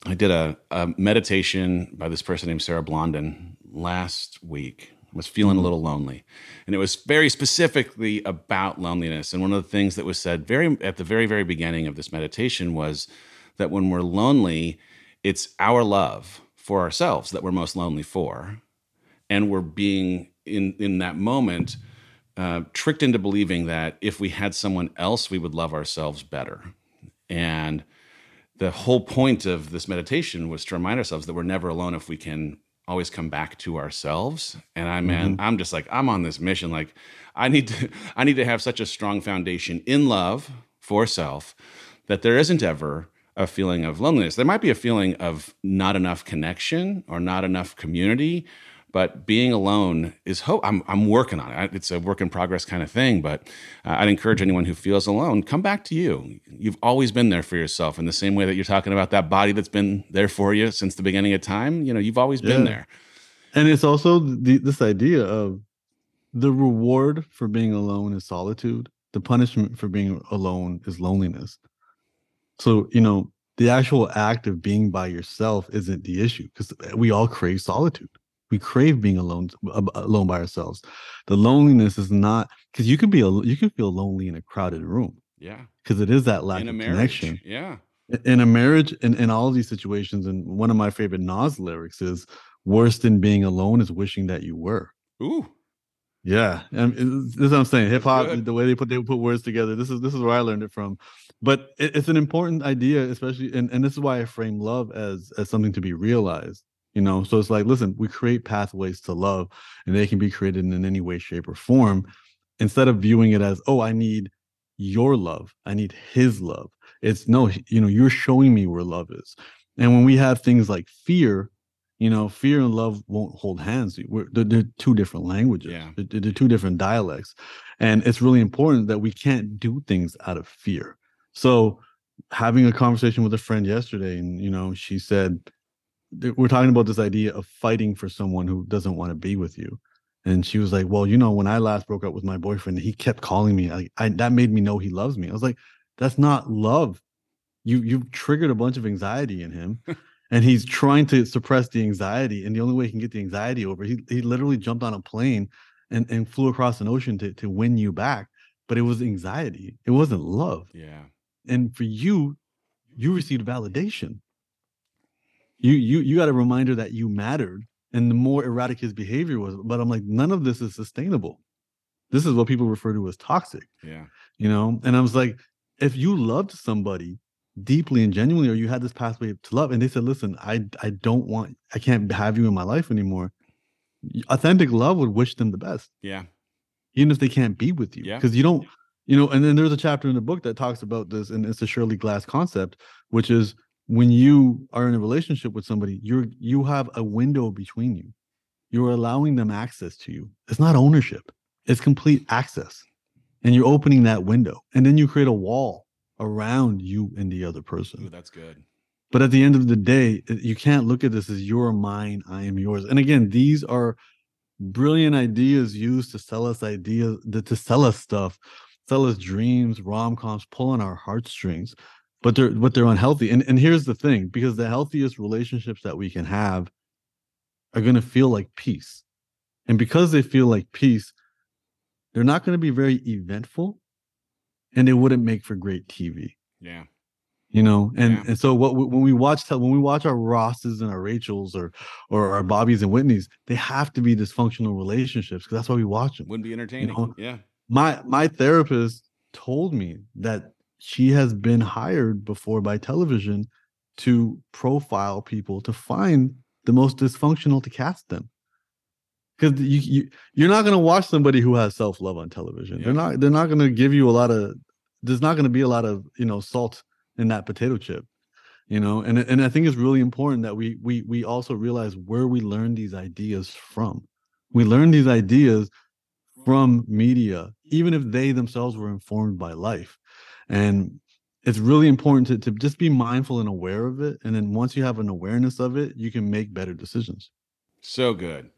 I did a, a meditation by this person named Sarah Blondin last week. Was feeling a little lonely, and it was very specifically about loneliness. And one of the things that was said very at the very very beginning of this meditation was that when we're lonely, it's our love for ourselves that we're most lonely for, and we're being in in that moment uh, tricked into believing that if we had someone else, we would love ourselves better. And the whole point of this meditation was to remind ourselves that we're never alone if we can always come back to ourselves. And I'm, man, mm-hmm. I'm just like I'm on this mission. Like I need to I need to have such a strong foundation in love for self that there isn't ever a feeling of loneliness. There might be a feeling of not enough connection or not enough community, but being alone is hope. I'm, I'm working on it. It's a work in progress kind of thing, but uh, I'd encourage anyone who feels alone, come back to you. You've always been there for yourself in the same way that you're talking about that body that's been there for you since the beginning of time. You know, you've always been there. and it's also the, this idea of the reward for being alone is solitude. The punishment for being alone is loneliness. So, you know, the actual act of being by yourself isn't the issue because we all crave solitude. We crave being alone, alone by ourselves. The loneliness is not because you can be, a, you can feel lonely in a crowded room Yeah. because it is that lack in a of marriage. connection. Yeah. in a marriage in, in all of these situations and one of my favorite nas lyrics is worse than being alone is wishing that you were Ooh. yeah and this is what i'm saying hip-hop the way they put they put words together this is this is where i learned it from but it, it's an important idea especially and, and this is why i frame love as as something to be realized you know? So it's like listen we create pathways to love and they can be created in any way shape or form instead of viewing it as oh i need your love. I need his love. It's no you know you're showing me where love is. And when we have things like fear you know fear and love won't hold hands. We're, they're, they're two different languages. Yeah. they're, they're two different dialects. And it's really important that we can't do things out of fear. So having a conversation with a friend yesterday and you know she said we're talking about this idea of fighting for someone who doesn't want to be with you. And she was like well you know when i last broke up with my boyfriend he kept calling me like I, that made me know he loves me. I was like that's not love. You you've triggered a bunch of anxiety in him and he's trying to suppress the anxiety and the only way he can get the anxiety over he, he literally jumped on a plane and, and flew across an ocean to, to win you back. But it was anxiety. It wasn't love. Yeah. and for you you received validation you you you got a reminder that you mattered and the more erratic his behavior was but i'm like none of this is sustainable this is what people refer to as toxic Yeah. you know and i was like if you loved somebody deeply and genuinely or you had this pathway to love and they said listen i i don't want i can't have you in my life anymore authentic love would wish them the best Yeah. even if they can't be with you Yeah. because you don't you know and then there's a chapter in the book that talks about this and it's a shirley glass concept which is when you are in a relationship with somebody you're you have a window between you you're allowing them access to you it's not ownership it's complete access and you're opening that window and then you create a wall around you and the other Ooh, person that's good. But at the end of the day, uh, you can't look at this as you're mine, I am yours. And again, these are brilliant ideas used to sell us ideas, to sell us stuff, sell us dreams, rom coms, pulling our heartstrings. But they're but they're unhealthy. And and here's the thing: because the healthiest relationships that we can have are going to feel like peace, and because they feel like peace, they're not going to be very eventful, and they wouldn't make for great TV. Yeah you know and yeah. and so what when we watch when we watch our rosses and our rachels or or our bobbies and whitneys they have to be dysfunctional relationships because that's why we watch them wouldn't be entertaining you know? yeah my my therapist told me that she has been hired before by television to profile people to find the most dysfunctional to cast them. Because you, you you're not going to watch somebody who has self-love on television. Yeah. they're not they're not going to give you a lot of there's not going to be a lot of you know salt in that potato chip you know? And and i think it's really important that we we we also realize where we learn these ideas from. We learn these ideas from media even if they themselves were informed by life and it's really important to, to just be mindful and aware of it and then once you have an awareness of it you can make better decisions so good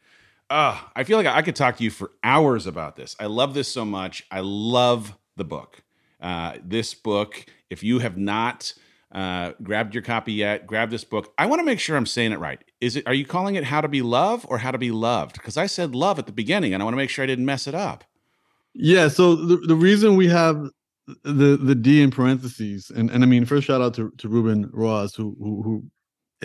uh, i feel like i could talk to you for hours about this i love this so much i love the book uh, this book if you have not uh, grabbed your copy yet, grab this book. I want to make sure I'm saying it right. Is it? Are you calling it "How to Be Love" or "How to Be Loved"? Because I said "love" at the beginning, and I want to make sure I didn't mess it up. Yeah. So the, the reason we have the the D in parentheses, and and I mean, first shout out to to Ruben Rojas, who who, who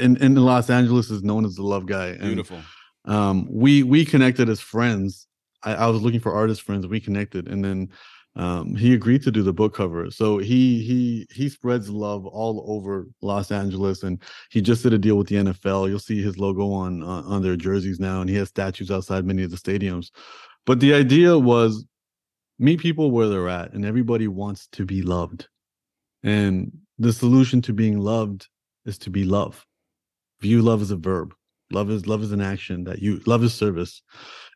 in in Los Angeles is known as the love guy. And, Beautiful. Um, we we connected as friends. I, I was looking for artist friends. We connected, and then um, he agreed to do the book cover. So he he he spreads love all over Los Angeles, and he just did a deal with the NFL. You'll see his logo on uh, on their jerseys now, and he has statues outside many of the stadiums. But the idea was meet people where they're at, and everybody wants to be loved. And the solution to being loved is to be love. View love as a verb. Love is love is an action that you love is service.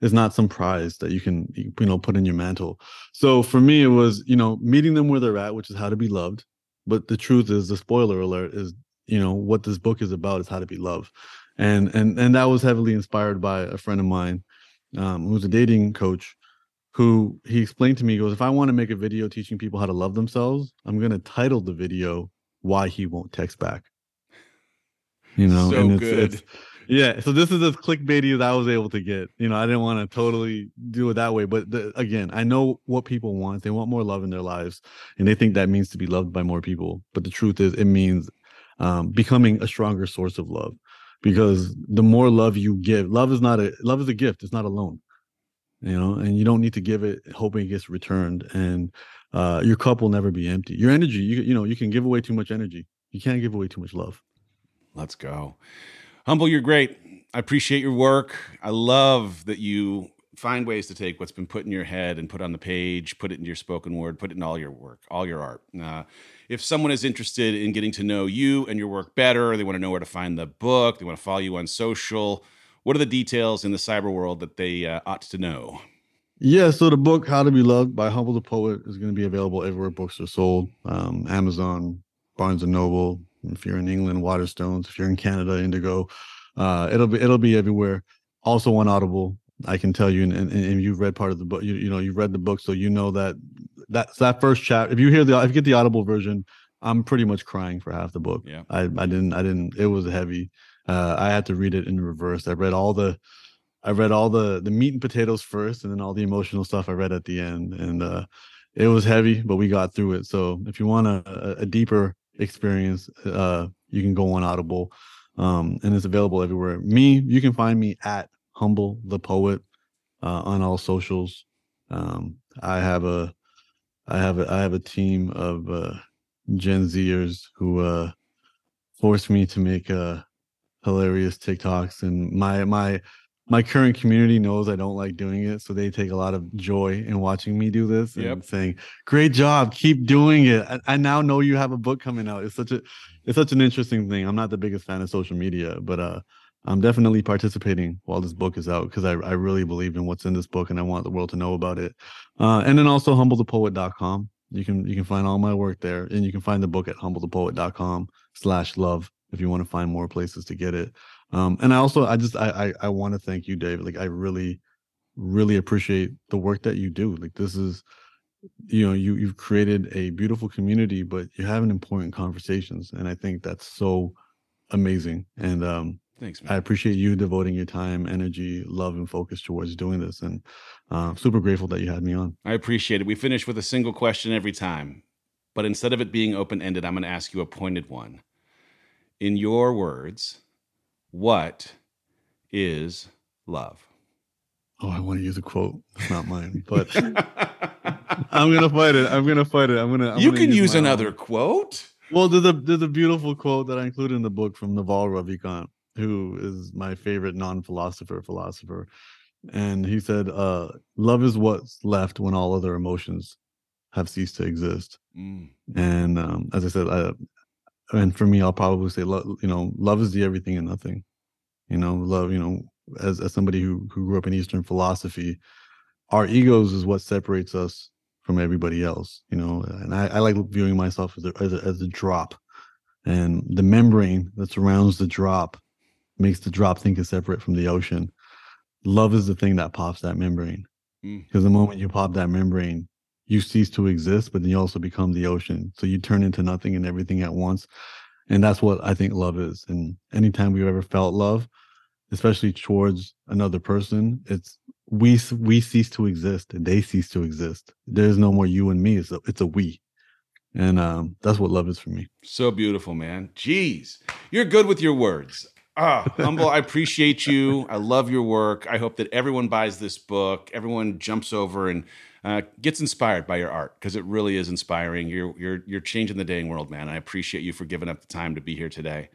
Is not some prize that you can you know put in your mantle. So for me, it was you know meeting them where they're at, which is how to be loved. But the truth is, the spoiler alert is you know what this book is about is how to be loved, and and and that was heavily inspired by a friend of mine um, who's a dating coach who he explained to me he goes if i want to make a video teaching people how to love themselves i'm going to title the video why he won't text back. You know so and it's, good. it's yeah so this is as clickbaity as i was able to get. You know i didn't want to totally do it that way but the, again i know what people want they want more love in their lives and they think that means to be loved by more people but the truth is it means um, becoming a stronger source of love because the more love you give love is not a love is a gift it's not a loan you know and you don't need to give it hoping it gets returned and uh, your cup will never be empty your energy you, you know you can give away too much energy you can't give away too much love let's go Humble, you're great. I appreciate your work. I love that you find ways to take what's been put in your head and put on the page, put it in your spoken word, put it in all your work, all your art. Uh, if someone is interested in getting to know you and your work better, they want to know where to find the book, they want to follow you on social, what are the details in the cyber world that they uh, ought to know? Yeah, so the book "How to Be Loved" by Humble the Poet is going to be available everywhere books are sold: um, Amazon, Barnes and Noble, if you're in England, Waterstones. If you're in Canada, Indigo. Uh, it'll be it'll be everywhere. Also on Audible. I can tell you, and, and, and you've read part of the book. You, you know, you've read the book, so you know that that's that first chapter. If you hear the, if you get the Audible version, I'm pretty much crying for half the book. Yeah, I, I didn't, I didn't. It was heavy. Uh, I had to read it in reverse. I read all the, I read all the the meat and potatoes first, and then all the emotional stuff I read at the end, and uh, it was heavy, but we got through it. So if you want a, a deeper experience, uh, you can go on Audible, um, and it's available everywhere. Me, you can find me at Humble the Poet uh, on all socials. Um, I have a, I have a, I have a team of uh, Gen Zers who uh, force me to make uh, hilarious TikToks, and my my my current community knows I don't like doing it, so they take a lot of joy in watching me do this and saying, "Great job, keep doing it." I, I, now know you have a book coming out. It's such a, it's such an interesting thing. I'm not the biggest fan of social media, but uh, I'm definitely participating while this book is out because I, I really believe in what's in this book and I want the world to know about it. Uh, and then also humblethepoet.com. You can you can find all my work there, and you can find the book at humblethepoet.com slash love if you want to find more places to get it. Um, and I also I just I I, I want to thank you, David. Like I really really appreciate the work that you do. Like this is you know you you've created a beautiful community but you're having important conversations and i think that's so amazing and um Thanks, man. i appreciate you devoting your time energy love and focus towards doing this and uh, super grateful that you had me on I appreciate it. We finish with a single question every time, but instead of it being open ended, I'm going to ask you a pointed one. In your words, what is love? oh i want to use a quote it's not mine but i'm gonna fight it i'm gonna fight it i'm gonna I'm you gonna can use own. another quote. Well, there's a there's a beautiful quote that I include in the book from Naval Ravikant, who is my favorite non-philosopher philosopher, and he said, uh, "Love is what's left when all other emotions have ceased to exist." Mm, And um, as I said, I, and for me, I'll probably say, lo- you know, love is the everything and nothing. You know, love. You know, as as somebody who who grew up in Eastern philosophy, our egos is what separates us from everybody else. You know, and I, I like viewing myself as a, as a as a drop, and the membrane that surrounds the drop makes the drop think it's separate from the ocean. Love is the thing that pops that membrane. Mm. Because the moment you pop that membrane, you cease to exist, but then you also become the ocean. So you turn into nothing and everything at once. And that's what I think love is. And anytime we've ever felt love, especially towards another person, it's we we cease to exist and they cease to exist. There's no more you and me. It's a, it's a we. And um, that's what love is for me. so beautiful, man. Jeez, you're good with your words. Ah, humble. I appreciate you. I love your work. I hope that everyone buys this book. Everyone jumps over and uh, gets inspired by your art because it really is inspiring. You're you're you're changing the dating world, man. I appreciate you for giving up the time to be here today.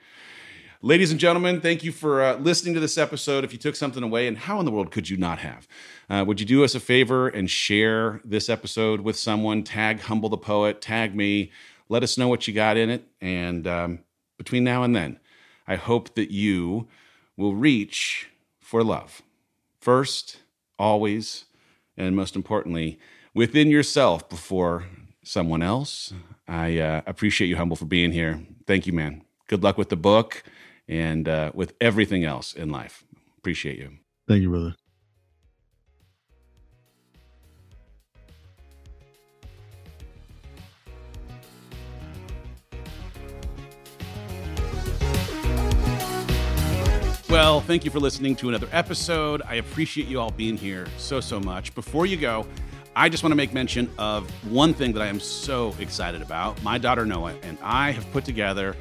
Ladies and gentlemen, thank you for uh, listening to this episode. If you took something away, and how in the world could you not have? Uh, would you do us a favor and share this episode with someone? Tag Humble the Poet, tag me. Let us know what you got in it. And um, between now and then, I hope that you will reach for love. First, always, and most importantly, within yourself before someone else. I uh, appreciate you, Humble, for being here. Thank you, man. Good luck with the book and uh, with everything else in life. Appreciate you. Thank you, brother. Well, thank you for listening to another episode. I appreciate you all being here so, so much. Before you go, I just want to make mention of one thing that I am so excited about. My daughter Noah and I have put together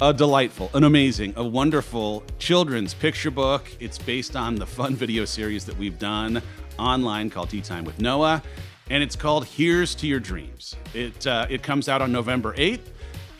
a delightful, an amazing, a wonderful children's picture book. It's based on the fun video series that we've done online called Tea Time with Noah, and it's called Here's to Your Dreams. It uh, it comes out on November 8th.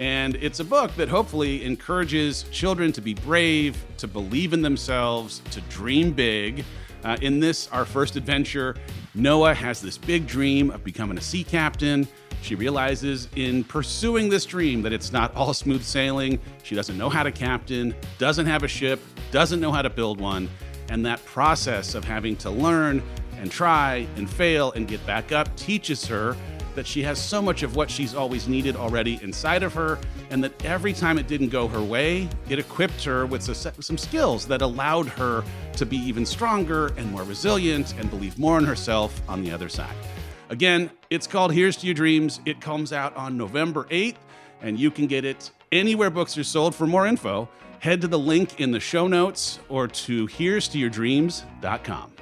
And it's a book that hopefully encourages children to be brave, to believe in themselves, to dream big. Uh, in this, our first adventure, Noah has this big dream of becoming a sea captain. She realizes in pursuing this dream that it's not all smooth sailing. She doesn't know how to captain, doesn't have a ship, doesn't know how to build one. And that process of having to learn and try and fail and get back up teaches her that she has so much of what she's always needed already inside of her, and that every time it didn't go her way, it equipped her with some skills that allowed her to be even stronger and more resilient and believe more in herself on the other side. Again, it's called Here's to Your Dreams. It comes out on November 8th, and you can get it anywhere books are sold. For more info, head to the link in the show notes or to here's to your dreams.com.